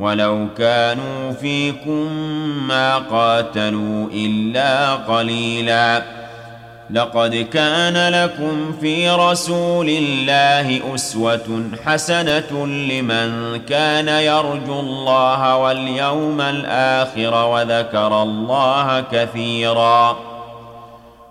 ولو كانوا فيكم ما قاتلوا إلا قليلا. لقد كان لكم في رسول الله أسوة حسنة لمن كان يرجو الله واليوم الآخر وذكر الله كثيرا.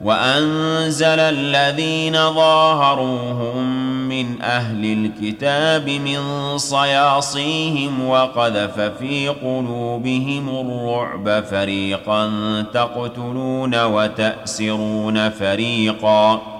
وأنزل الذين ظاهروهم من أهل الكتاب من صياصيهم وقذف في قلوبهم الرعب فريقا تقتلون وتأسرون فريقا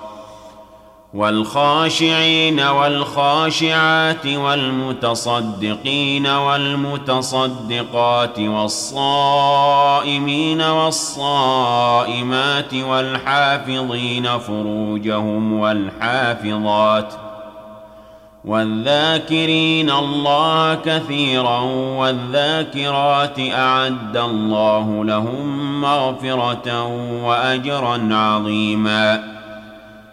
والخاشعين والخاشعات والمتصدقين والمتصدقات والصائمين والصائمات والحافظين فروجهم والحافظات والذاكرين الله كثيرا والذاكرات أعد الله لهم مغفرة واجرا عظيما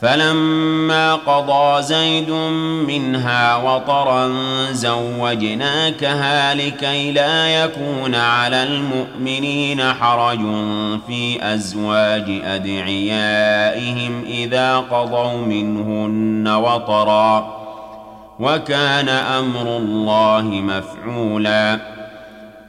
فلما قضى زيد منها وطرا زوجناكها لكي لا يكون على المؤمنين حرج في أزواج أدعيائهم إذا قضوا منهن وطرا وكان أمر الله مفعولا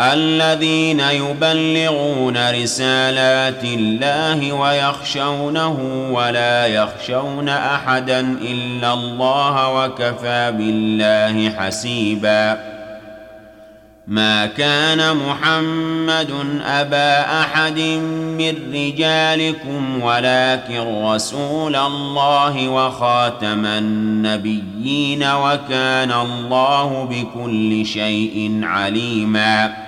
الذين يبلغون رسالات الله ويخشونه ولا يخشون أحدا إلا الله وكفى بالله حسيبا. ما كان محمد أبا أحد من رجالكم ولكن رسول الله وخاتم النبيين وكان الله بكل شيء عليما.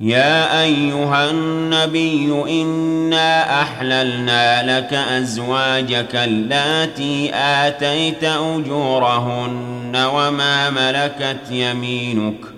يا أيها النبي إنا أحللنا لك أزواجك اللاتي آتيت أجورهن وما ملكت يمينك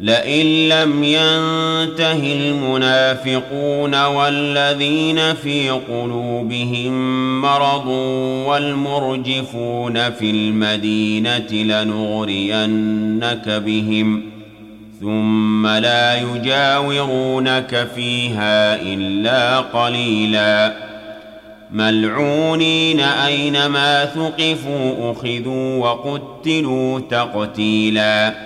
لئن لم ينته المنافقون والذين في قلوبهم مرض والمرجفون في المدينة لنغرينك بهم ۖ ثم لا يجاورونك فيها إلا قليلا. ملعونين أينما ثقفوا أخذوا وقتلوا تقتيلا.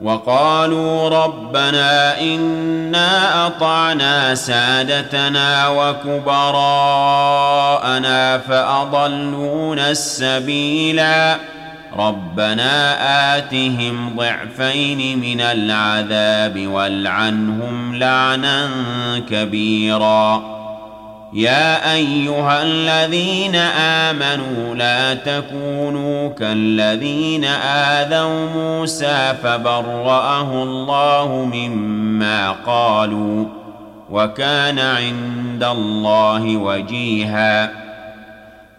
وقالوا ربنا إنا أطعنا سادتنا وكبراءنا فأضلونا السبيلا. ربنا آتهم ضعفين من العذاب والعنهم لعنا كبيرا. يا أيها الذين آمنوا لا تكونوا كالذين آذوا موسى فبرأه الله مما قالوا وكان عند الله وجيهاً